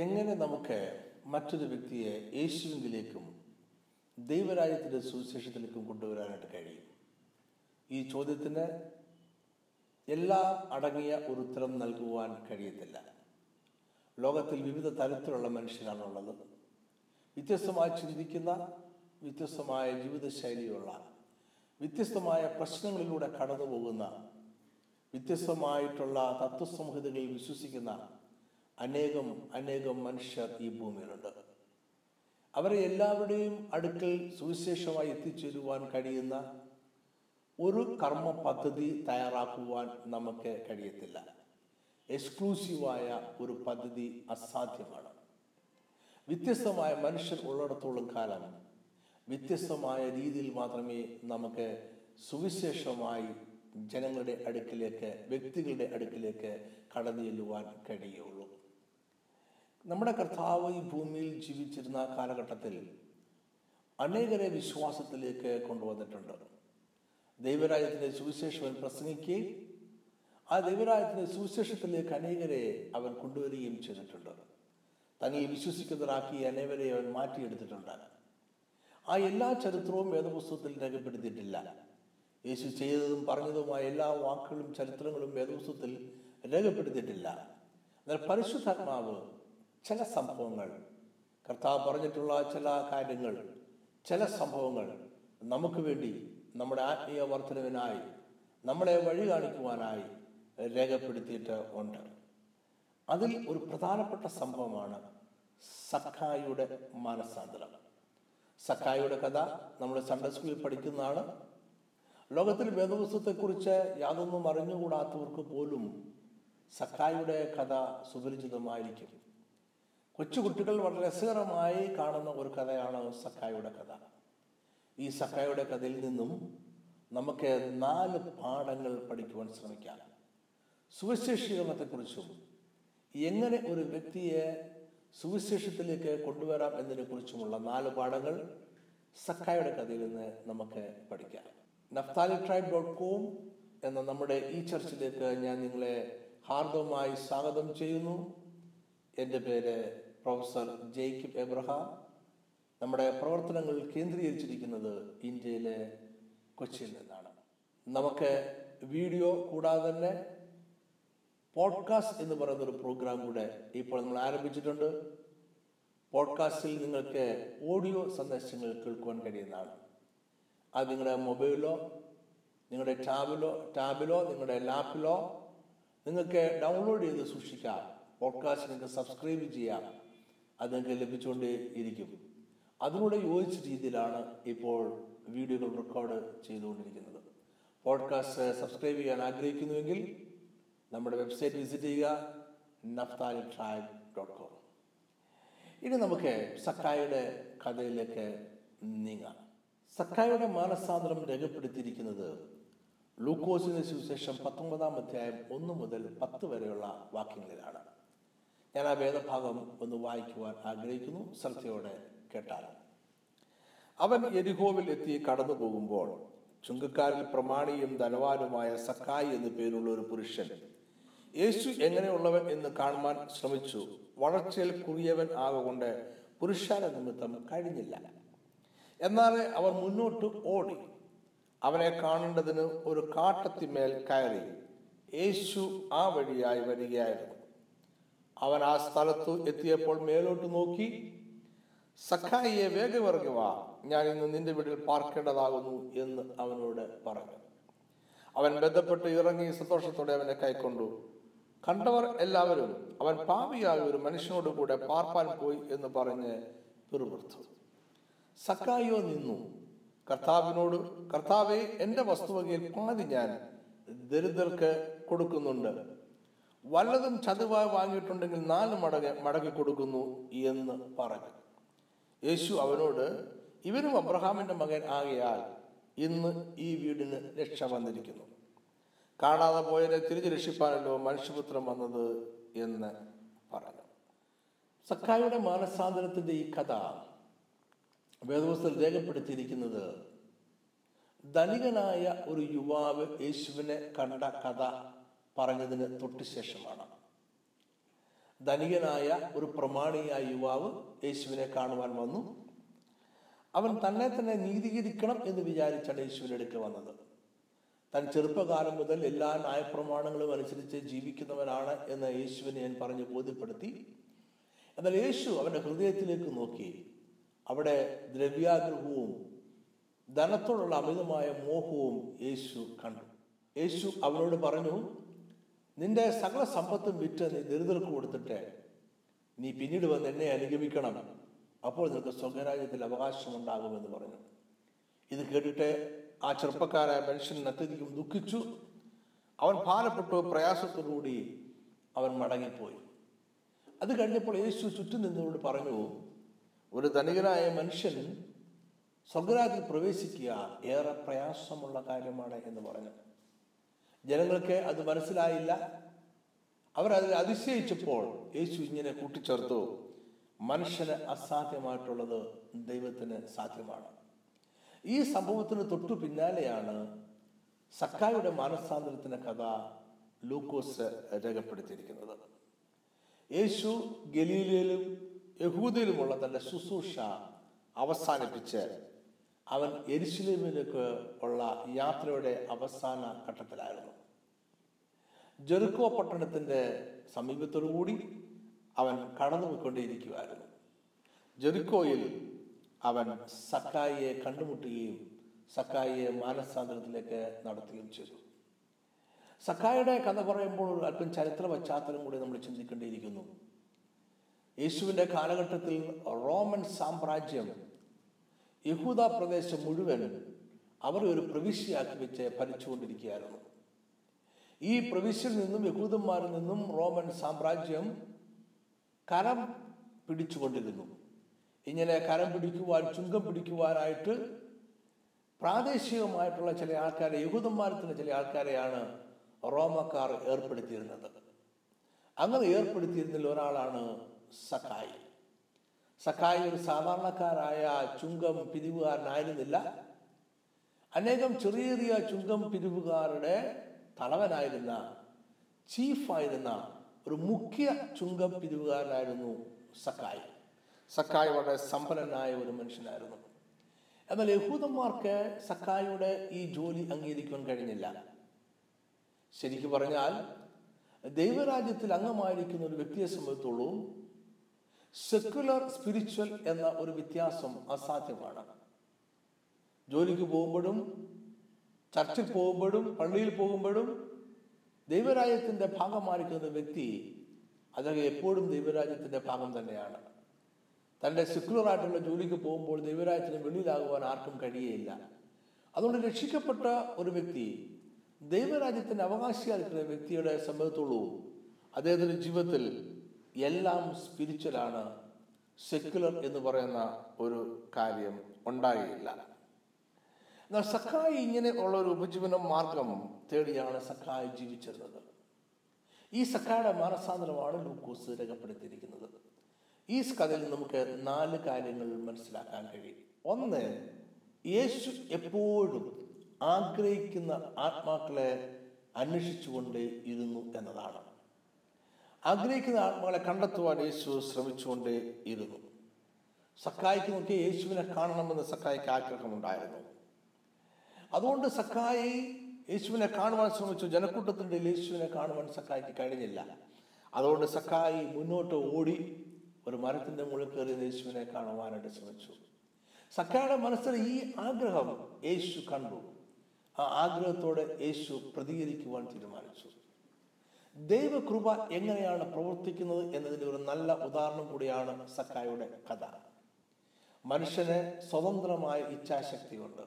എങ്ങനെ നമുക്ക് മറ്റൊരു വ്യക്തിയെ യേശുവിലേക്കും ദൈവരാജ്യത്തിന്റെ സുവിശേഷത്തിലേക്കും കൊണ്ടുവരാനായിട്ട് കഴിയും? ഈ ചോദ്യത്തിന് എല്ലാ അടങ്ങിയ ഒരു ഉത്തരം നൽകുവാൻ കഴിയത്തില്ല. ലോകത്തിൽ വിവിധ തരത്തിലുള്ള മനുഷ്യരാണുള്ളത് വ്യത്യസ്തമായി ചിന്തിക്കുന്ന വ്യത്യസ്തമായ ജീവിതശൈലിയുള്ള വ്യത്യസ്തമായ പ്രശ്നങ്ങളിലൂടെ കടന്നു പോകുന്ന വ്യത്യസ്തമായിട്ടുള്ള തത്വസംഹിതകളിൽ വിശ്വസിക്കുന്ന അനേകം അനേകം മനുഷ്യർ ഈ ഭൂമിയിലുണ്ട്. അവരെ എല്ലാവരുടെയും അടുക്കൽ സുവിശേഷമായി എത്തിച്ചേരുവാൻ കഴിയുന്ന ഒരു കർമ്മ പദ്ധതി തയ്യാറാക്കുവാൻ നമുക്ക് കഴിയത്തില്ല. എക്സ്ക്ലൂസീവായ ഒരു പദ്ധതി അസാധ്യമാണ്. വ്യത്യസ്തമായ മനുഷ്യർ ഉള്ളിടത്തോളം കാലം വ്യത്യസ്തമായ രീതിയിൽ മാത്രമേ നമുക്ക് സുവിശേഷമായി ജനങ്ങളുടെ അടുക്കിലേക്ക് വ്യക്തികളുടെ അടുക്കിലേക്ക് കടന്നു ചെല്ലുവാൻ കഴിയുള്ളൂ. നമ്മുടെ കർത്താവ് ഈ ഭൂമിയിൽ ജീവിച്ചിരുന്ന കാലഘട്ടത്തിൽ അനേകരെ വിശ്വാസത്തിലേക്ക് കൊണ്ടുവന്നിട്ടുണ്ട്. ദൈവരാജ്യത്തിന്റെ സുവിശേഷം പ്രസംഗിക്കുകയും ആ ദൈവരാജ്യത്തിന്റെ സുവിശേഷത്തിലേക്ക് അനേകരെ അവൻ കൊണ്ടുവരികയും ചെയ്തിട്ടുണ്ട്. തന്നിൽ വിശ്വസിക്കുന്നവരാക്കി അനേവരെ അവൻ മാറ്റിയെടുത്തിട്ടുണ്ട്. ആ എല്ലാ ചരിത്രവും വേദപുസ്തകത്തിൽ രേഖപ്പെടുത്തിയിട്ടില്ല. യേശു ചെയ്തതും പറഞ്ഞതുമായ എല്ലാ വാക്കുകളും ചരിത്രങ്ങളും വേദപുസ്തകത്തിൽ രേഖപ്പെടുത്തിയിട്ടില്ല. എന്നാൽ പരിശുദ്ധാത്മാവ് ചില സംഭവങ്ങൾ. കർത്താവ് പറഞ്ഞിട്ടുള്ള ചില കാര്യങ്ങൾ ചില സംഭവങ്ങൾ നമുക്ക് വേണ്ടി നമ്മുടെ ആത്മീയ വർധനവിനായി നമ്മളെ വഴി കാണിക്കുവാനായി രേഖപ്പെടുത്തിയിട്ട് ഉണ്ട്. അതിൽ ഒരു പ്രധാനപ്പെട്ട സംഭവമാണ് സഖായിയുടെ മാനസാന്തരം. സഖായിയുടെ കഥ നമ്മൾ സൺഡേ സ്കൂളിൽ പഠിക്കുന്നതാണ്. ലോകത്തിൽ വേദപുസ്തകത്തെക്കുറിച്ച് യാതൊന്നും അറിഞ്ഞുകൂടാത്തവർക്ക് പോലും സഖായിയുടെ കഥ സുപരിചിതമായിരിക്കും. കൊച്ചുകുട്ടികൾ വളരെ രസകരമായി കാണുന്ന ഒരു കഥയാണ് സക്കായുടെ കഥ. ഈ സക്കായുടെ കഥയിൽ നിന്നും നമുക്ക് നാല് പാഠങ്ങൾ പഠിക്കുവാൻ ശ്രമിക്കാം. സുവിശേഷീകരണത്തെക്കുറിച്ചും എങ്ങനെ ഒരു വ്യക്തിയെ സുവിശേഷത്തിലേക്ക് കൊണ്ടുവരാം എന്നതിനെക്കുറിച്ചുമുള്ള നാല് പാഠങ്ങൾ സക്കായുടെ കഥയിൽ നിന്ന് നമുക്ക് പഠിക്കാം. നഫ്താലി ട്രൈബ് ഡോട്ട് കോം എന്ന നമ്മുടെ ഈ ചർച്ചിലേക്ക് ഞാൻ നിങ്ങളെ ഹാർദവമായി സ്വാഗതം ചെയ്യുന്നു. എന്റെ പേര് പ്രൊഫസർ ജെയ്ക്കിബ് എബ്രഹാം നമ്മുടെ പ്രവർത്തനങ്ങൾ കേന്ദ്രീകരിച്ചിരിക്കുന്നത് ഇന്ത്യയിലെ കൊച്ചിയിൽ നിന്നാണ്. നമുക്ക് വീഡിയോ കൂടാതെ തന്നെ പോഡ്കാസ്റ്റ് എന്ന് പറയുന്ന ഒരു പ്രോഗ്രാം കൂടെ ഇപ്പോൾ നമ്മൾ ആരംഭിച്ചിട്ടുണ്ട്. പോഡ്കാസ്റ്റിൽ നിങ്ങൾക്ക് ഓഡിയോ സന്ദേശങ്ങൾ കേൾക്കുവാൻ കഴിയുന്നതാണ്. അത് നിങ്ങളുടെ മൊബൈലിലോ നിങ്ങളുടെ ടാബിലോ ടാബിലോ നിങ്ങളുടെ ലാപ്പിലോ നിങ്ങൾക്ക് ഡൗൺലോഡ് ചെയ്ത് സൂക്ഷിക്കാം. പോഡ്കാസ്റ്റ് നിങ്ങൾക്ക് സബ്സ്ക്രൈബ് ചെയ്യാം. അത് നിങ്ങൾക്ക് ലഭിച്ചുകൊണ്ടേ ഇരിക്കും അതിനോട് യോജിച്ച രീതിയിലാണ് ഇപ്പോൾ വീഡിയോകൾ റെക്കോർഡ് ചെയ്തുകൊണ്ടിരിക്കുന്നത്. പോഡ്കാസ്റ്റ് സബ്സ്ക്രൈബ് ചെയ്യാൻ ആഗ്രഹിക്കുന്നുവെങ്കിൽ നമ്മുടെ വെബ്സൈറ്റ് വിസിറ്റ് ചെയ്യുക നഫ്താലി ട്രൈബ് ഡോട്ട് കോം ഇനി നമുക്ക് സക്കായുടെ കഥയിലേക്ക് നീങ്ങാം. സക്കായുടെ മാനസാന്തരം രേഖപ്പെടുത്തിയിരിക്കുന്നത് ലൂക്കോസിന് സുവിശേഷം പത്തൊമ്പതാം അധ്യായം ഒന്ന് മുതൽ പത്ത് വരെയുള്ള വാക്യങ്ങളിലാണ്. ഞാൻ ആ വേദഭാഗം ഒന്ന് വായിക്കുവാൻ ആഗ്രഹിക്കുന്നു. ശ്രദ്ധയോടെ കേട്ടാൽ. അവൻ എരിഹോവിൽ എത്തി കടന്നു പോകുമ്പോൾ ചുങ്കക്കാരിൽ പ്രമാണിയും ധനവാനുമായ സക്കായി എന്നു പേരുള്ള ഒരു പുരുഷൻ യേശു എങ്ങനെയുള്ളവൻ എന്ന് കാണുവാൻ ശ്രമിച്ചു. വളർച്ചയിൽ കുറിയവൻ ആകൊണ്ട് പുരുഷാര നിമിത്തം കഴിഞ്ഞില്ല. എന്നാൽ അവർ മുന്നോട്ട് ഓടി. അവനെ കാണേണ്ടതിന് ഒരു കാട്ടത്തിമേൽ കയറി. യേശു ആ വഴിയായി വരികയായിരുന്നു. അവൻ ആ സ്ഥലത്ത് എത്തിയപ്പോൾ മേലോട്ട് നോക്കി സഖായിയെ വേഗമിറങ്ങുക ഞാൻ ഇന്ന് നിന്റെ വീട്ടിൽ പാർക്കേണ്ടതാകുന്നു എന്ന് അവനോട് പറഞ്ഞു. അവൻ ബന്ധപ്പെട്ട് ഇറങ്ങി സന്തോഷത്തോടെ അവനെ കൈക്കൊണ്ടു. കണ്ടവർ എല്ലാവരും അവൻ പാപിയായ ഒരു മനുഷ്യനോട് കൂടെ പാർപ്പാൻ പോയി എന്ന് പറഞ്ഞ് പിറുപിറുത്തു. സക്കായോ നിന്നു. കർത്താവിനോട് കർത്താവെ എന്റെ വസ്തുവകയിൽ പാതി ഞാൻ ദരിദ്രർക്ക് കൊടുക്കുന്നുണ്ട്. വല്ലതും ചതുവായി വാങ്ങിയിട്ടുണ്ടെങ്കിൽ നാല് മടങ്ങ് മടക്കി കൊടുക്കുന്നു എന്ന് പറഞ്ഞു. യേശു അവനോട് ഇവനും അബ്രഹാമിന്റെ മകൻ ആകയാൽ ഇന്ന് ഈ വീടിന് രക്ഷ വന്നിരിക്കുന്നു. കാണാതെ പോയതിനെ തിരിച്ചു രക്ഷിപ്പാനല്ലോ മനുഷ്യപുത്രം വന്നത് എന്ന് പറഞ്ഞു. സക്കായുടെ മാനസാന്തരത്തിന്റെ ഈ കഥ വേദവസ്തൽ രേഖപ്പെടുത്തിയിരിക്കുന്നത് ധനികനായ ഒരു യുവാവ് യേശുവിനെ കണ്ട കഥ പറഞ്ഞതിന് തൊട്ടു ശേഷമാണ്. ധനികനായ ഒരു പ്രമാണിയായ യുവാവ് യേശുവിനെ കാണുവാൻ വന്നു. അവൻ തന്നെ തന്നെ നീതീകരിക്കണം എന്ന് വിചാരിച്ചാണ് യേശുവിന്റെ അടുക്ക് വന്നത്. തൻ ചെറുപ്പകാലം മുതൽ എല്ലാ ന്യായപ്രമാണങ്ങളും അനുസരിച്ച് ജീവിക്കുന്നവനാണ് എന്ന് യേശുവിനെ ഞാൻ പറഞ്ഞ് ബോധ്യപ്പെടുത്തി. എന്നാൽ യേശു അവന്റെ ഹൃദയത്തിലേക്ക് നോക്കി. അവിടെ ദ്രവ്യാഗ്രഹവും ധനത്തോടുള്ള അമിതമായ മോഹവും യേശു കണ്ടു. യേശു അവനോട് പറഞ്ഞു നിന്റെ സകല സമ്പത്തും വിറ്റ് നീ ദരിദ്രർക്ക് കൊടുത്തിട്ട്. നീ പിന്നീട് വന്ന് എന്നെ അനുഗമിക്കണം. അപ്പോൾ നിനക്ക് സ്വർഗരാജ്യത്തിൽ അവകാശമുണ്ടാകുമെന്ന് പറഞ്ഞു. ഇത് കേട്ടിട്ട് ആ ചെറുപ്പക്കാരായ മനുഷ്യൻ അത്യധികം ദുഃഖിച്ചു. അവൻ ഭാരപ്പെട്ടു പ്രയാസത്തോടുകൂടി അവൻ മടങ്ങിപ്പോയി. അത് കഴിഞ്ഞപ്പോൾ യേശു ചുറ്റും നിന്നോട് പറഞ്ഞു ഒരു ധനികനായ മനുഷ്യൻ സ്വർഗരാജ്യത്തിൽ പ്രവേശിക്കുക ഏറെ പ്രയാസമുള്ള കാര്യമാണ് എന്ന് പറഞ്ഞു. ജനങ്ങൾക്ക് അത് മനസ്സിലായില്ല. അവർ അതിൽ അതിശയിച്ചപ്പോൾ യേശു ഇങ്ങനെ കൂട്ടിച്ചേർത്തു. മനുഷ്യന് അസാധ്യമായിട്ടുള്ളത് ദൈവത്തിന് സാധ്യമാണ്. ഈ സംഭവത്തിന് തൊട്ടു പിന്നാലെയാണ് സക്കായുടെ മാനസാന്തരത്തിന്റെ കഥ ലൂക്കോസ് രേഖപ്പെടുത്തിയിരിക്കുന്നത്. യേശു ഗലീലയിലും യഹൂദയിലുമുള്ള തന്റെ ശുശ്രൂഷ അവസാനിപ്പിച്ച് അവൻ എരിശിലേമിലേക്ക് ഉള്ള യാത്രയുടെ അവസാന ഘട്ടത്തിലായിരുന്നു. ജെറുക്കോ പട്ടണത്തിന്റെ സമീപത്തോടുകൂടി അവൻ കടന്നു പോയിക്കൊണ്ടേയിരിക്കുമായിരുന്നു ജെറുക്കോയിൽ അവൻ സക്കായിയെ കണ്ടുമുട്ടുകയും സക്കായിയെ മാനസാന്തരത്തിലേക്ക് നടത്തുകയും ചെയ്തു. സക്കായിയുടെ കഥ പറയുമ്പോൾ അല്പം ചരിത്ര പശ്ചാത്തലം കൂടി നമ്മൾ ചിന്തിക്കേണ്ടിയിരിക്കുന്നു. യേശുവിന്റെ കാലഘട്ടത്തിൽ റോമൻ സാമ്രാജ്യം യഹൂദ പ്രദേശം മുഴുവൻ അവരെ ഒരു പ്രവിശ്യയാക്കി വെച്ച് ഭരിച്ചുകൊണ്ടിരിക്കുകയായിരുന്നു. ഈ പ്രവിശ്യയിൽ നിന്നും യഹൂദന്മാരിൽ നിന്നും റോമൻ സാമ്രാജ്യം കരം പിടിച്ചുകൊണ്ടിരുന്നു. ഇങ്ങനെ കരം പിടിക്കുവാൻ ചുങ്കം പിടിക്കുവാനായിട്ട് പ്രാദേശികമായിട്ടുള്ള ചില ആൾക്കാരെ യഹൂദന്മാരത്തിന് ചില ആൾക്കാരെയാണ് റോമക്കാർ ഏർപ്പെടുത്തിയിരുന്നത്. അങ്ങനെ ഏർപ്പെടുത്തിയിരുന്നതിൽ ഒരാളാണ് സക്കായി സക്കായി ഒരു സാധാരണക്കാരായ ചുങ്കം പിരിവുകാരനായിരുന്നില്ല അനേകം ചെറിയ ചെറിയ ചുങ്കം പിരിവുകാരുടെ തലവനായിരുന്ന ചീഫായിരുന്ന ഒരു മുഖ്യ ചുങ്കം പിരിവുകാരനായിരുന്നു സക്കായി സക്കായി വളരെ സമ്പന്നനായ ഒരു മനുഷ്യനായിരുന്നു. എന്നാൽ യഹൂദന്മാർക്ക് സക്കായിയുടെ ഈ ജോലി അംഗീകരിക്കാൻ കഴിഞ്ഞില്ല. ശരിക്കു പറഞ്ഞാൽ ദൈവരാജ്യത്തിൽ അംഗമായിരിക്കുന്ന ഒരു വ്യക്തിയെ സംബന്ധിച്ചോളം സെക്കുലർ സ്പിരിച്വൽ എന്ന ഒരു വ്യത്യാസം അസാധ്യമാണ്. ജോലിക്ക് പോകുമ്പോഴും ചർച്ചിൽ പോകുമ്പോഴും പള്ളിയിൽ പോകുമ്പോഴും ദൈവരാജ്യത്തിന്റെ ഭാഗമായിരിക്കുന്ന വ്യക്തി അദ്ദേഹം എപ്പോഴും ദൈവരാജ്യത്തിന്റെ ഭാഗം തന്നെയാണ്. തന്റെ സെക്കുലർ ആയിട്ടുള്ള ജോലിക്ക് പോകുമ്പോൾ ദൈവരാജ്യത്തിന് വെളിയിലാകുവാൻ ആർക്കും കഴിയുകയില്ല അതുകൊണ്ട് രക്ഷിക്കപ്പെട്ട ഒരു വ്യക്തി ദൈവരാജ്യത്തിന്റെ അവകാശിയായിരിക്കുന്ന വ്യക്തിയുടെ സംബന്ധത്തുള്ളൂ അദ്ദേഹത്തിന്റെ ജീവിതത്തിൽ എല്ലാം സ്പിരിച്വലാണ് സെക്യുലർ എന്ന് പറയുന്ന ഒരു കാര്യം ഉണ്ടായില്ല. എന്നാൽ സഖായി ഇങ്ങനെ ഉള്ള ഒരു ഉപജീവന മാർഗം തേടിയാണ് സഖായി ജീവിച്ചിരുന്നത്. ഈ സഖായുടെ മാനസാന്തരമാണ് ലൂക്കോസ് രേഖപ്പെടുത്തിയിരിക്കുന്നത്. ഈ കഥയിൽ നമുക്ക് നാല് കാര്യങ്ങൾ മനസ്സിലാക്കാൻ കഴിയും. ഒന്ന് യേശു എപ്പോഴും ആഗ്രഹിക്കുന്ന ആത്മാക്കളെ അന്വേഷിച്ചുകൊണ്ട് ഇരുന്നു എന്നതാണ്. ആഗ്രഹിക്കുന്ന ആത്മാക്കളെ കണ്ടെത്തുവാൻ യേശു ശ്രമിച്ചുകൊണ്ട് ഇരുന്നു. സക്കായിക്ക് നോക്കി യേശുവിനെ കാണണമെന്ന് സക്കായിക്ക് ആഗ്രഹമുണ്ടായിരുന്നു. അതുകൊണ്ട് സക്കായി യേശുവിനെ കാണുവാൻ ശ്രമിച്ചു. ജനക്കൂട്ടത്തിന്റെ യേശുവിനെ കാണുവാൻ സക്കായിക്ക് കഴിഞ്ഞില്ല. അതുകൊണ്ട് സക്കായി മുന്നോട്ട് ഓടി ഒരു മരത്തിന്റെ മുകളിൽ കയറി യേശുവിനെ കാണുവാനായിട്ട് ശ്രമിച്ചു. സക്കായുടെ മനസ്സിൽ ഈ ആഗ്രഹം യേശു കണ്ടു. ആ ആഗ്രഹത്തോടെ യേശു പ്രതികരിക്കുവാൻ തീരുമാനിച്ചു. ദൈവകൃപ എങ്ങനെയാണ് പ്രവർത്തിക്കുന്നത് എന്നതിന്റെ ഒരു നല്ല ഉദാഹരണം കൂടിയാണ് സക്കായുടെ കഥ. മനുഷ്യന് സ്വതന്ത്രമായ ഇച്ഛാശക്തിയുണ്ട്.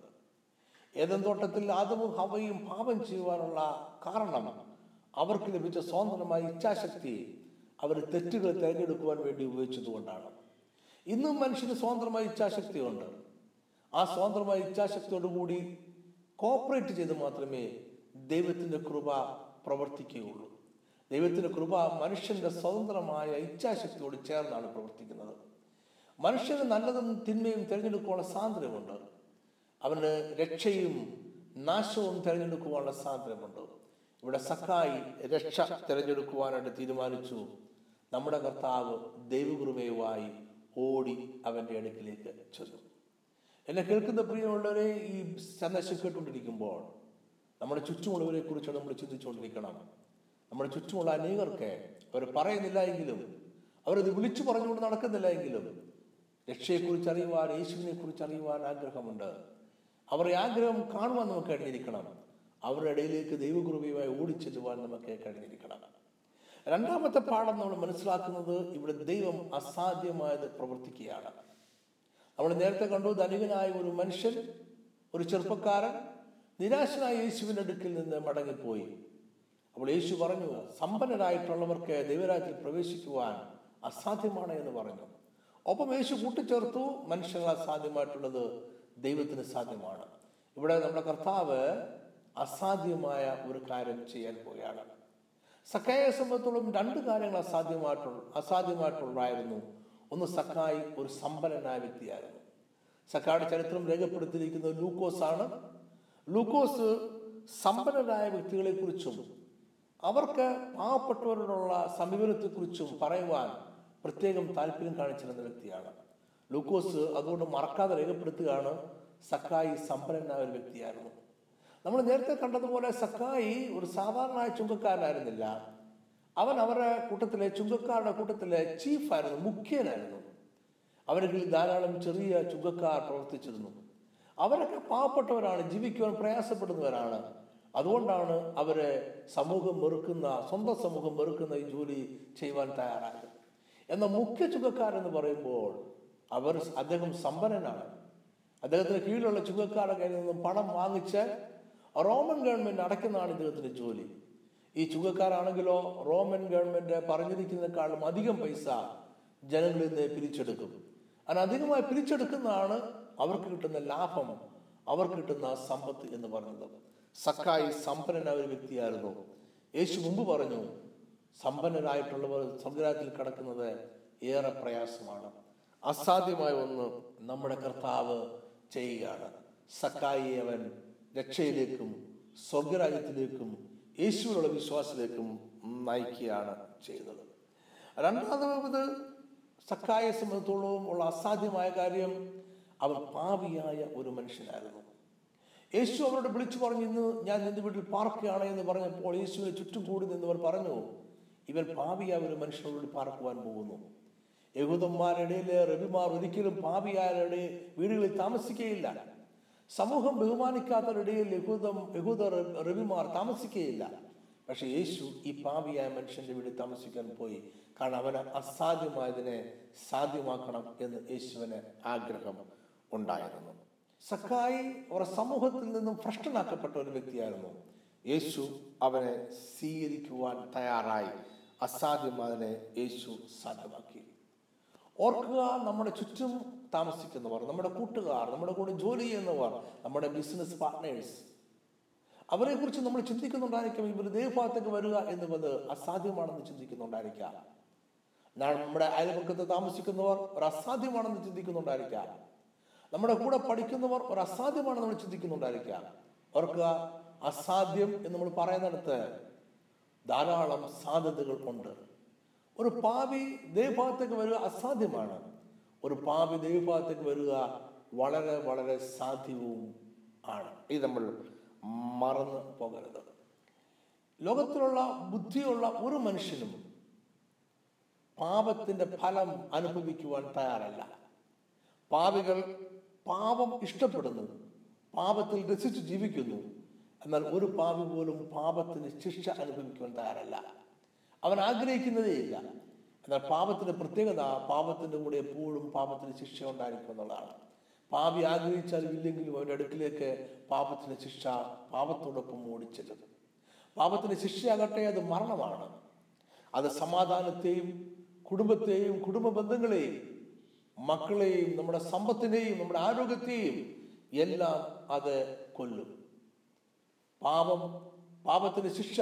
ഏതെന്തോട്ടത്തിൽ ആദവും ഹവയും പാപം ചെയ്യുവാനുള്ള കാരണം അവർക്ക് ലഭിച്ച സ്വതന്ത്രമായ ഇച്ഛാശക്തി അവർ തെറ്റുകൾ തിരഞ്ഞെടുക്കുവാൻ വേണ്ടി ഉപയോഗിച്ചതുകൊണ്ടാണ്. ഇന്നും മനുഷ്യന് സ്വതന്ത്രമായ ഇച്ഛാശക്തിയുണ്ട്. ആ സ്വതന്ത്രമായ ഇച്ഛാശക്തിയോടുകൂടി കോപ്പറേറ്റ് ചെയ്ത് മാത്രമേ ദൈവത്തിന്റെ കൃപ പ്രവർത്തിക്കുകയുള്ളൂ. ദൈവത്തിന്റെ കൃപ മനുഷ്യന്റെ സ്വതന്ത്രമായ ഇച്ഛാശക്തിയോട് ചേർന്നാണ് പ്രവർത്തിക്കുന്നത്. മനുഷ്യന് നല്ലതും തിന്മയും തിരഞ്ഞെടുക്കാനുള്ള സ്വാതന്ത്ര്യമുണ്ട്. അവന് രക്ഷയും നാശവും തിരഞ്ഞെടുക്കുവാനുള്ള സ്വാതന്ത്ര്യമുണ്ട്. ഇവിടെ സഖായി രക്ഷ തിരഞ്ഞെടുക്കുവാനായിട്ട് തീരുമാനിച്ചു. നമ്മുടെ കർത്താവ് ദൈവകൃപയുമായി ഓടി അവന്റെ അടുക്കിലേക്ക് ചെന്നു. എന്നെ കേൾക്കുന്ന പ്രിയമുള്ളവരെ ഈ സന്ദേശം കേട്ടുകൊണ്ടിരിക്കുമ്പോൾ നമ്മുടെ ചുറ്റുമുള്ളവരെ കുറിച്ചാണ് നമ്മൾ ചിന്തിച്ചുകൊണ്ടിരിക്കണം. നമ്മുടെ ചുറ്റുമുള്ള അനേകർക്ക് അവർ പറയുന്നില്ല എങ്കിലും അവരത് വിളിച്ചു പറഞ്ഞുകൊണ്ട് നടക്കുന്നില്ല എങ്കിലും രക്ഷയെക്കുറിച്ച് അറിയുവാൻ യേശുവിനെ കുറിച്ച് അറിയുവാൻ ആഗ്രഹമുണ്ട്. അവരുടെ ആഗ്രഹം കാണുവാൻ നമുക്ക് കഴിഞ്ഞിരിക്കണം. അവരുടെ ഇടയിലേക്ക് ദൈവകൃപയുമായി ഓടിച്ചെല്ലുവാൻ നമുക്ക് കഴിഞ്ഞിരിക്കണം. രണ്ടാമത്തെ പാഠം നമ്മൾ മനസ്സിലാക്കുന്നത് ഇവിടെ ദൈവം അസാധ്യമായത് പ്രവർത്തിക്കുകയാണ്. നമ്മൾ നേരത്തെ കണ്ടു ധനികനായ ഒരു മനുഷ്യൻ ഒരു ചെറുപ്പക്കാരൻ നിരാശനായ യേശുവിന്റെ അടുക്കിൽ നിന്ന് മടങ്ങിപ്പോയി. അപ്പോൾ യേശു പറഞ്ഞു സമ്പന്നരായിട്ടുള്ളവർക്ക് ദൈവരാജ്യത്തിൽ പ്രവേശിക്കുവാൻ അസാധ്യമാണ് എന്ന് പറഞ്ഞു. ഒപ്പം യേശു കൂട്ടിച്ചേർത്തു മനുഷ്യർ അസാധ്യമായിട്ടുള്ളത് ദൈവത്തിന് സാധ്യമാണ്. ഇവിടെ നമ്മുടെ കർത്താവ് അസാധ്യമായ ഒരു കാര്യം ചെയ്യാൻ പോവുകയാണ്. സക്കായെ സംബന്ധിച്ചോളം രണ്ട് കാര്യങ്ങൾ അസാധ്യമായിട്ടുള്ള അസാധ്യമായിട്ടുള്ളതായിരുന്നു. ഒന്ന് സക്കായി ഒരു സമ്പന്നനായ വ്യക്തിയായിരുന്നു. സക്കായുടെ ചരിത്രം രേഖപ്പെടുത്തിയിരിക്കുന്നത് ലൂക്കോസ് ആണ് ലൂക്കോസ് സമ്പന്നരായ വ്യക്തികളെ കുറിച്ചും അവർക്ക് പാവപ്പെട്ടവരോടുള്ള സമീപനത്തെക്കുറിച്ചും പറയുവാൻ പ്രത്യേകം താല്പര്യം കാണിച്ചിരുന്ന വ്യക്തിയാണ്. ലൂക്കോസ് അതുകൊണ്ട് മറക്കാതെ രേഖപ്പെടുത്തുകയാണ് സക്കായി സമ്പന്നനായ ഒരു വ്യക്തിയായിരുന്നു. നമ്മൾ നേരത്തെ കണ്ടതുപോലെ സക്കായി ഒരു സാധാരണ ചുങ്കക്കാരനായിരുന്നില്ല. അവൻ അവരുടെ കൂട്ടത്തിലെ ചുങ്കക്കാരുടെ കൂട്ടത്തിലെ ചീഫായിരുന്നു മുഖ്യനായിരുന്നു. അവരിൽ ധാരാളം ചെറിയ ചുങ്കക്കാർ പ്രവർത്തിച്ചിരുന്നു. അവരൊക്കെ പാവപ്പെട്ടവരാണ് ജീവിക്കുവാൻ പ്രയാസപ്പെടുന്നവരാണ്. അതുകൊണ്ടാണ് അവരെ സമൂഹം വെറുക്കുന്ന സ്വന്തം സമൂഹം വെറുക്കുന്ന ഈ ജോലി ചെയ്യുവാൻ തയ്യാറായത്. എന്നാൽ മുഖ്യ ചുങ്കക്കാരെന്ന് പറയുമ്പോൾ അവർ അദ്ദേഹം സമ്പന്നനാണ്. അദ്ദേഹത്തിന് കീഴിലുള്ള ചുങ്കക്കാരുടെ കയ്യിൽ നിന്നും പണം വാങ്ങിച്ച് റോമൻ ഗവൺമെന്റ് അടയ്ക്കുന്നതാണ് ഇദ്ദേഹത്തിന്റെ ജോലി. ഈ ചുങ്കക്കാരാണെങ്കിലോ റോമൻ ഗവൺമെന്റ് പറഞ്ഞിരിക്കുന്നതിനേക്കാളും അധികം പൈസ ജനങ്ങളിൽ നിന്ന് പിരിച്ചെടുക്കും. അങ്ങനെ അധികമായി പിരിച്ചെടുക്കുന്നതാണ് അവർക്ക് കിട്ടുന്ന ലാഭം അവർക്ക് കിട്ടുന്ന സമ്പത്ത് എന്ന് പറയുന്നത്. സക്കായി സമ്പന്നനായ ഒരു വ്യക്തിയായിരുന്നു. യേശു മുമ്പ് പറഞ്ഞു സമ്പന്നരായിട്ടുള്ളവർ സ്വർഗരാജ്യത്തിൽ കിടക്കുന്നത് ഏറെ പ്രയാസമാണ്. അസാധ്യമായ ഒന്ന് നമ്മുടെ കർത്താവ് ചെയ്യുകയാണ്. സക്കായി അവൻ രക്ഷയിലേക്കും സ്വർഗരാജ്യത്തിലേക്കും യേശുവിനുള്ള വിശ്വാസത്തിലേക്കും നയിക്കുകയാണ് ചെയ്തത്. രണ്ടാമത് സക്കായെ സംബന്ധിച്ചോളം ഉള്ള അസാധ്യമായ കാര്യം അവൻ പാവിയായ ഒരു മനുഷ്യനായിരുന്നു. യേശു അവരോട് വിളിച്ചു പറഞ്ഞു ഇന്ന് ഞാൻ നിന്റെ വീട്ടിൽ പാർക്കുകയാണ് എന്ന് പറഞ്ഞപ്പോൾ യേശുവിനെ ചുറ്റും കൂടി നിന്നവർ പറഞ്ഞു ഇവൻ പാപിയായ ഒരു മനുഷ്യനോട് പാർക്കുവാൻ പോകുന്നു. യഹൂദന്മാരിടയിൽ റബിമാർ ഒരിക്കലും പാപിയാരുടെ വീടുകളിൽ താമസിക്കുകയില്ല. സമൂഹം ബഹുമാനിക്കാത്തവരുടെയിൽ യഹൂദം യഹൂദ റബിമാർ താമസിക്കുകയില്ല. പക്ഷെ യേശു ഈ പാപിയായ മനുഷ്യന്റെ വീട് താമസിക്കാൻ പോയി. കാരണം അവന് അസാധ്യമായതിനെ സാധ്യമാക്കണം എന്ന് യേശുവിന് ആഗ്രഹം ഉണ്ടായിരുന്നു. സക്കായി ഒരു സമൂഹത്തിൽ നിന്നും ഭ്രഷ്ടനാക്കപ്പെട്ട ഒരു വ്യക്തിയായിരുന്നു. യേശു അവനെ സ്വീകരിക്കുവാൻ തയ്യാറായി. അസാധ്യമാതിനെ യേശു സാധ്യമാക്കി. ഓർക്കുക നമ്മുടെ ചുറ്റും താമസിക്കുന്നവർ നമ്മുടെ കൂട്ടുകാർ നമ്മുടെ കൂടെ ജോലി ചെയ്യുന്നവർ നമ്മുടെ ബിസിനസ് പാർട്ട്നേഴ്സ് അവരെ കുറിച്ച് നമ്മൾ ചിന്തിക്കുന്നുണ്ടായിരിക്കാം ഇവർ ദൈവഭാഗത്തേക്ക് വരിക എന്നുള്ളത് അസാധ്യമാണെന്ന് ചിന്തിക്കുന്നുണ്ടായിരിക്കാം. നമ്മുടെ അയൽപക്കത്ത് താമസിക്കുന്നവർ ഒരു അസാധ്യമാണെന്ന് ചിന്തിക്കുന്നുണ്ടായിരിക്കാം. നമ്മുടെ കൂടെ പഠിക്കുന്നവർ ഒരു അസാധ്യമാണ് നമ്മൾ ചിന്തിക്കുന്നുണ്ടായിരിക്കാം. ഓർക്കുക അസാധ്യം എന്ന് നമ്മൾ പറയുന്നിടത്ത് ധാരാളം സാധ്യതകൾ ഉണ്ട്. ഒരു പാവി ദൈവഭാഗത്തേക്ക് വരിക അസാധ്യമാണ്. ഒരു പാവി ദൈവഭാഗത്തേക്ക് വരിക വളരെ വളരെ സാധ്യവും ആണ്. ഇത് നമ്മൾ മറന്നു പോകരുത്. ലോകത്തിലുള്ള ബുദ്ധിയുള്ള ഒരു മനുഷ്യനും പാപത്തിന്റെ ഫലം അനുഭവിക്കുവാൻ തയ്യാറല്ല. പാപികൾ പാപം ഇഷ്ടപ്പെടുന്നു പാപത്തിൽ രസിച്ച് ജീവിക്കുന്നു. എന്നാൽ ഒരു പാവി പോലും പാപത്തിന് ശിക്ഷ അനുഭവിക്കുവാൻ തയ്യാറല്ല. അവൻ ആഗ്രഹിക്കുന്നതേ ഇല്ല. എന്നാൽ പാപത്തിന്റെ പ്രത്യേകത പാപത്തിന്റെ കൂടെ എപ്പോഴും പാപത്തിന് ശിക്ഷ ഉണ്ടായിരിക്കും എന്നുള്ളതാണ്. പാപി ആഗ്രഹിച്ചാലും ഇല്ലെങ്കിലും അവന്റെ അടുക്കിലേക്ക് പാപത്തിന് ശിക്ഷ പാപത്തോടൊപ്പം ഓടിച്ചെല്ലും പാപത്തിന് ശിക്ഷയാകട്ടെ അത് മരണമാണ്. അത് സമാധാനത്തെയും കുടുംബത്തെയും കുടുംബ ബന്ധങ്ങളെയും മക്കളെയും നമ്മുടെ സമ്പത്തിനെയും നമ്മുടെ ആരോഗ്യത്തെയും എല്ലാം അത് കൊല്ലും. പാപം പാപത്തിന് ശിക്ഷ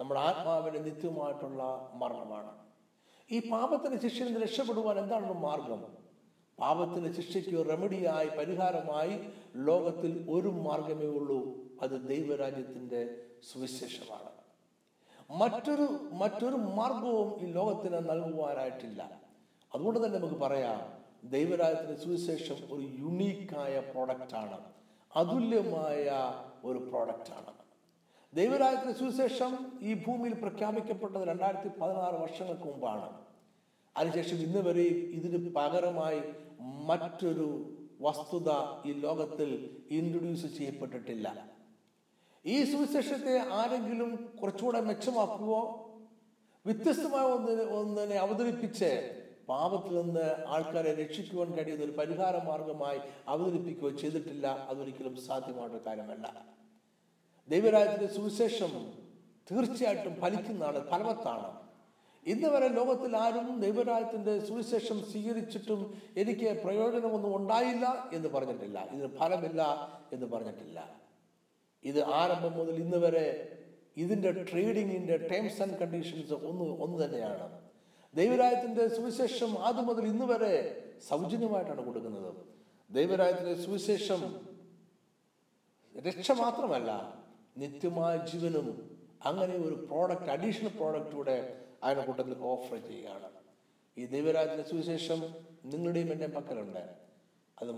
നമ്മുടെ ആത്മാവിന് നിത്യമായിട്ടുള്ള മരണമാണ്. ഈ പാപത്തിന് ശിക്ഷയിൽ നിന്ന് രക്ഷപ്പെടുവാൻ എന്താണ് മാർഗം? പാപത്തിന് ശിക്ഷയ്ക്ക് റെമഡിയായി പരിഹാരമായി ലോകത്തിൽ ഒരു മാർഗമേ ഉള്ളൂ. അത് ദൈവരാജ്യത്തിന്റെ സുവിശേഷമാണ്. മറ്റൊരു മറ്റൊരു മാർഗവും ഈ ലോകത്തിന് നൽകുവാനായിട്ടില്ല. അതുകൊണ്ട് തന്നെ നമുക്ക് പറയാം ദൈവരാജ്യത്തിന്റെ സുവിശേഷം ഒരു യുണീക്കായ പ്രോഡക്റ്റാണ് അതുല്യമായ ഒരു പ്രോഡക്റ്റാണ്. ദൈവരാജ്യത്തിന്റെ സുവിശേഷം ഈ ഭൂമിയിൽ പ്രഖ്യാപിക്കപ്പെട്ടത് രണ്ടായിരത്തി പതിനാറ് വർഷങ്ങൾക്ക് മുമ്പാണ്. അതിനുശേഷം ഇന്ന് വരെയും ഇതിന് പകരമായി മറ്റൊരു വസ്തുത ഈ ലോകത്തിൽ ഇൻട്രൊഡ്യൂസ് ചെയ്യപ്പെട്ടിട്ടില്ല. ഈ സുവിശേഷത്തെ ആരെങ്കിലും കുറച്ചുകൂടെ മെച്ചമാക്കുകയോ വ്യത്യസ്തമായ ഒന്നിനെ ഒന്നിനെ അവതരിപ്പിച്ച് പാപത്തിൽ നിന്ന് ആൾക്കാരെ രക്ഷിക്കുവാൻ കഴിയുന്ന ഒരു പരിഹാര മാർഗമായി അവതരിപ്പിക്കുകയോ ചെയ്തിട്ടില്ല അതൊരിക്കലും സാധ്യമായിട്ടുള്ള കാര്യമല്ല. ദൈവരാജ്യത്തിന്റെ സുവിശേഷം തീർച്ചയായിട്ടും ഫലിക്കുന്നതാണ് ഫലവത്താണ്. ഇന്ന് വരെ ലോകത്തിൽ ആരും ദൈവരാജ്യത്തിന്റെ സുവിശേഷം സ്വീകരിച്ചിട്ടും എനിക്ക് പ്രയോജനമൊന്നും ഉണ്ടായില്ല എന്ന് പറഞ്ഞിട്ടില്ല. ഇതിന് ഫലമില്ല എന്ന് പറഞ്ഞിട്ടില്ല. ഇത് ആരംഭം മുതൽ ഇന്ന് വരെ ഇതിന്റെ ട്രേഡിങ്ങിന്റെ ടേംസ് ആൻഡ് കണ്ടീഷൻസ് ഒന്ന് ഒന്ന് തന്നെയാണ്. ദൈവരാജ്യത്തിന്റെ സുവിശേഷം ആദ്യം മുതൽ ഇന്ന് വരെ സൗജന്യമായിട്ടാണ് കൊടുക്കുന്നത്. ദൈവരാജ്യത്തിന്റെ സുവിശേഷം രക്ഷ മാത്രമല്ല നിത്യമായ ജീവനും അങ്ങനെ ഒരു പ്രോഡക്റ്റ് അഡീഷണൽ പ്രോഡക്റ്റൂടെ അതിനെ കൂട്ടത്തിൽ ഓഫർ ചെയ്യുകയാണ്. ഈ ദൈവരാജ്യത്തിന്റെ സുവിശേഷം നിങ്ങളുടെയും എന്റെ പക്കലുണ്ട്. അത്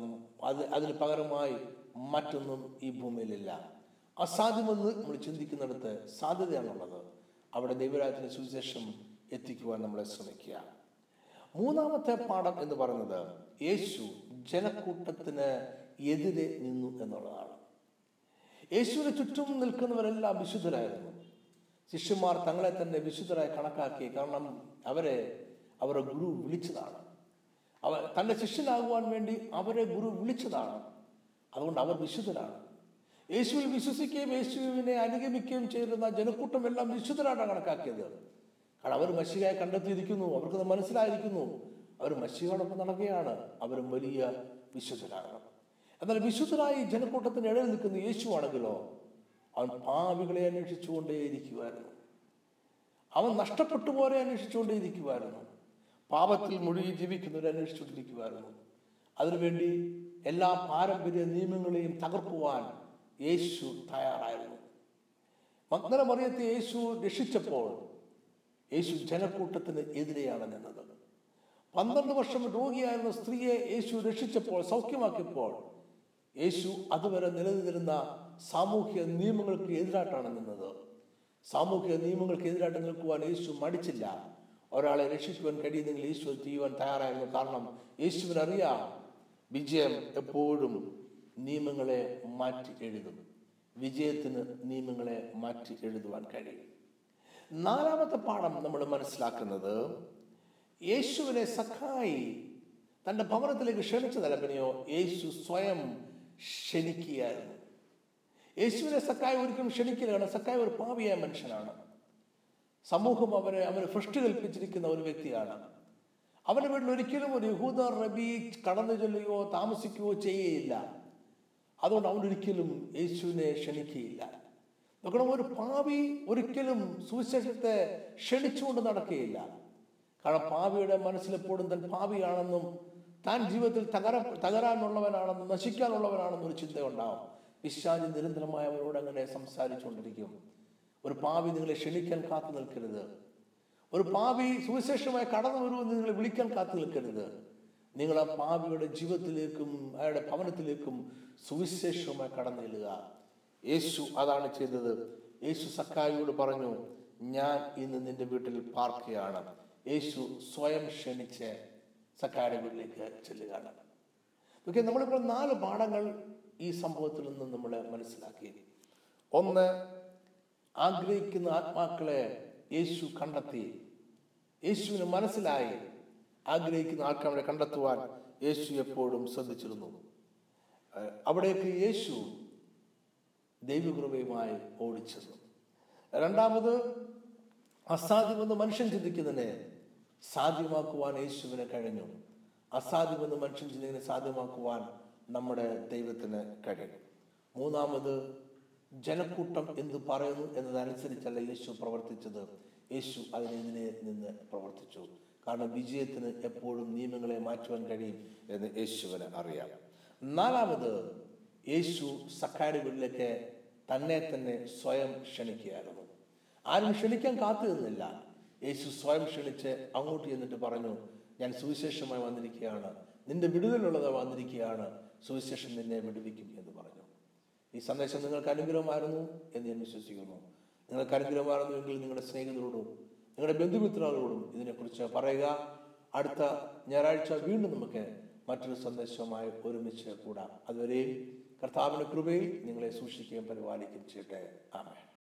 അത് അതിന് പകരമായി മറ്റൊന്നും ഈ ഭൂമിയിലില്ല. അസാധ്യമെന്ന് നമ്മൾ ചിന്തിക്കുന്നിടത്ത് സാധ്യതയാണുള്ളത്. അവിടെ ദൈവരാജ്യത്തിന്റെ സുവിശേഷം എത്തിക്കുവാൻ നമ്മളെ ശ്രമിക്കുക. മൂന്നാമത്തെ പാഠം എന്ന് പറയുന്നത് യേശു ജനക്കൂട്ടത്തിന് എതിരെ നിന്നു എന്നുള്ളതാണ്. യേശുവിന് ചുറ്റും നിൽക്കുന്നവരെല്ലാം വിശുദ്ധരായിരുന്നു. ശിഷ്യന്മാർ തങ്ങളെ തന്നെ വിശുദ്ധരായി കണക്കാക്കി കാരണം അവരെ അവരെ ഗുരു വിളിച്ചതാണ്. അവ തന്റെ ശിഷ്യനാകുവാൻ വേണ്ടി അവരെ ഗുരു വിളിച്ചതാണ്. അതുകൊണ്ട് അവർ വിശുദ്ധരാണ്. യേശുവിൽ വിശ്വസിക്കുകയും യേശുവിനെ അനുഗമിക്കുകയും ചെയ്തിരുന്ന ജനക്കൂട്ടം എല്ലാം വിശുദ്ധരാണ് കണക്കാക്കിയത്. കാരണം അവർ മഷികയെ കണ്ടെത്തിയിരിക്കുന്നു അവർക്ക് മനസ്സിലായിരിക്കുന്നു. അവർ മഷിയോടൊപ്പം നടക്കുകയാണ്. അവരും വലിയ വിശ്വസരാകണം എന്നാൽ വിശ്വസരായി ജനക്കൂട്ടത്തിന് ഇടയിൽ നിൽക്കുന്ന യേശു ആണെങ്കിലോ അവൻ പാവികളെ അന്വേഷിച്ചുകൊണ്ടേയിരിക്കുമായിരുന്നു അവൻ നഷ്ടപ്പെട്ടു പോലെ അന്വേഷിച്ചുകൊണ്ടേയിരിക്കുമായിരുന്നു പാപത്തിൽ മുഴുകി ജീവിക്കുന്നവരെ അന്വേഷിച്ചുകൊണ്ടിരിക്കുമായിരുന്നു അതിനുവേണ്ടി എല്ലാ പാരമ്പര്യ നിയമങ്ങളെയും തകർക്കുവാൻ യേശു തയ്യാറായിരുന്നു. മഗ്നമറിയത്തെ യേശു രക്ഷിച്ചപ്പോൾ യേശു ജനക്കൂട്ടത്തിന് എതിരെയാണ് നിന്നത്. പന്ത്രണ്ട് വർഷം രോഗിയായിരുന്ന സ്ത്രീയെ യേശു രക്ഷിച്ചപ്പോൾ സൗഖ്യമാക്കിയപ്പോൾ യേശു അതുവരെ നിലനിന്നിരുന്ന സാമൂഹ്യ നിയമങ്ങൾക്ക് എതിരായിട്ടാണ് നിന്നത്. സാമൂഹ്യ നിയമങ്ങൾക്ക് എതിരായിട്ട് നിൽക്കുവാൻ യേശു മടിച്ചില്ല. ഒരാളെ രക്ഷിക്കുവാൻ കഴിയുന്നെങ്കിൽ യേശു ചെയ്യുവാൻ തയ്യാറായിരുന്നു. കാരണം യേശുവിനറിയാം വിജയം എപ്പോഴും നിയമങ്ങളെ മാറ്റി എഴുതും. വിജയത്തിന് നിയമങ്ങളെ മാറ്റി എഴുതുവാൻ കഴിയും. നാലാമത്തെ പാഠം നമ്മൾ മനസ്സിലാക്കുന്നത് യേശുവിനെ സഖായി തന്റെ ഭവനത്തിലേക്ക് ക്ഷണിച്ച പിന്നെയോ യേശു സ്വയം ക്ഷണിക്കുകയായിരുന്നു. യേശുവിനെ സക്കായി ഒരിക്കലും ക്ഷണിക്കുകയാണ് സക്കായി ഒരു പാപിയായ മനുഷ്യനാണ്. സമൂഹം അവരെ അവന് ഫ്രഷ്ടി കൽപ്പിച്ചിരിക്കുന്ന ഒരു വ്യക്തിയാണ്. അവന്റെ വീട്ടിൽ ഒരിക്കലും ഒരു യഹൂദ റബി കടന്നു ചെല്ലുകയോ താമസിക്കുകയോ ചെയ്യുകയില്ല അതുകൊണ്ട് അവൻ ഒരിക്കലും യേശുവിനെ ക്ഷണിക്കുകയില്ല. നോക്കണം ഒരു പാവി ഒരിക്കലും സുവിശേഷത്തെ ക്ഷണിച്ചുകൊണ്ട് നടക്കുകയില്ല. കാരണം പാവിയുടെ മനസ്സിലെപ്പോഴും താൻ പാവിയാണെന്നും താൻ ജീവിതത്തിൽ തകര തകരാനുള്ളവനാണെന്നും നശിക്കാനുള്ളവനാണെന്നും ഒരു ചിന്ത ഉണ്ടാവും. നിരന്തരമായി അവരോട് അങ്ങനെ സംസാരിച്ചുകൊണ്ടിരിക്കും. ഒരു പാവി നിങ്ങളെ ക്ഷണിക്കാൻ കാത്തു നിൽക്കരുത്. ഒരു പാവി സുവിശേഷമായി കടന്നു വരുമെന്ന് നിങ്ങളെ വിളിക്കാൻ കാത്തു നിൽക്കരുത്. നിങ്ങൾ ആ പാവിയുടെ ജീവിതത്തിലേക്കും അയാളുടെ ഭവനത്തിലേക്കും സുവിശേഷവുമായി കടന്നു ചെല്ലുക യേശു അതാണ് ചെയ്തത്. യേശു സക്കായിയോട് പറഞ്ഞു ഞാൻ ഇന്ന് നിന്റെ വീട്ടിൽ പാർക്കുകയാണ്. യേശു സ്വയം ക്ഷണിച്ച് സക്കായുടെ വീട്ടിലേക്ക് ചെല്ലുകയാണ്. ഓക്കെ നമ്മളിപ്പോൾ നാല് പാഠങ്ങൾ ഈ സംഭവത്തിൽ നിന്ന് നമ്മൾ മനസ്സിലാക്കി. ഒന്ന് ആഗ്രഹിക്കുന്ന ആത്മാക്കളെ യേശു കണ്ടെത്തി. യേശുവിന് മനസ്സിലായി ആഗ്രഹിക്കുന്ന ആൾക്കാരെ കണ്ടെത്തുവാൻ യേശു എപ്പോഴും ശ്രദ്ധിച്ചിരുന്നു. അവിടേക്ക് യേശു ദൈവകൃപയുമായി ഓടിച്ചെന്നു രണ്ടാമത് അസാധ്യമെന്ന് മനുഷ്യൻ ചിന്തിക്കുന്നതിനെ സാധ്യമാക്കുവാൻ യേശുവിന് കഴിഞ്ഞു. അസാധ്യമെന്ന് മനുഷ്യൻ ചിന്തിക്കുന്നതിനെ സാധ്യമാക്കുവാൻ നമ്മുടെ ദൈവത്തിന് കഴിയും മൂന്നാമത് ജനക്കൂട്ടം എന്ത് പറയുന്നു എന്നതനുസരിച്ചല്ല യേശു പ്രവർത്തിച്ചത്. യേശു അതിനെതിരെ നിന്ന് പ്രവർത്തിച്ചു. കാരണം വിജയത്തിന് എപ്പോഴും നിയമങ്ങളെ മാറ്റുവാൻ കഴിയും എന്ന് യേശുവിന് അറിയാം. നാലാമത് യേശു സക്കാരി വീട്ടിലേക്ക് തന്നെ തന്നെ സ്വയം ക്ഷണിക്കുകയായിരുന്നു. ആരും ക്ഷണിക്കാൻ കാത്തു നിന്നില്ല യേശു സ്വയം ക്ഷണിച്ച് അങ്ങോട്ട് ചെന്നിട്ട് പറഞ്ഞു ഞാൻ സുവിശേഷമായി വന്നിരിക്കുകയാണ്. നിന്റെ വിടുതലുള്ളത് വന്നിരിക്കുകയാണ്. സുവിശേഷം നിന്നെ വിടുവിക്കും എന്ന് പറഞ്ഞു. ഈ സന്ദേശം നിങ്ങൾക്ക് അനുഗ്രഹമായിരുന്നു എന്ന് ഞാൻ വിശ്വസിക്കുന്നു. നിങ്ങൾക്ക് അനുഗ്രഹമായിരുന്നു എങ്കിൽ നിങ്ങളുടെ സ്നേഹിതരോടും നിങ്ങളുടെ ബന്ധുമിത്രങ്ങളോടും ഇതിനെക്കുറിച്ച് പറയുക. അടുത്ത ഞായറാഴ്ച വീണ്ടും നമുക്ക് മറ്റൊരു സന്ദേശവുമായി ഒരുമിച്ച് കൂടാം. അതുവരെയും കർത്താവിന്റെ കൃപയിൽ നിങ്ങളെ സൂക്ഷിക്കുകയും പരിപാലിക്കുകയും ചെയ്യട്ടെ. ആമേ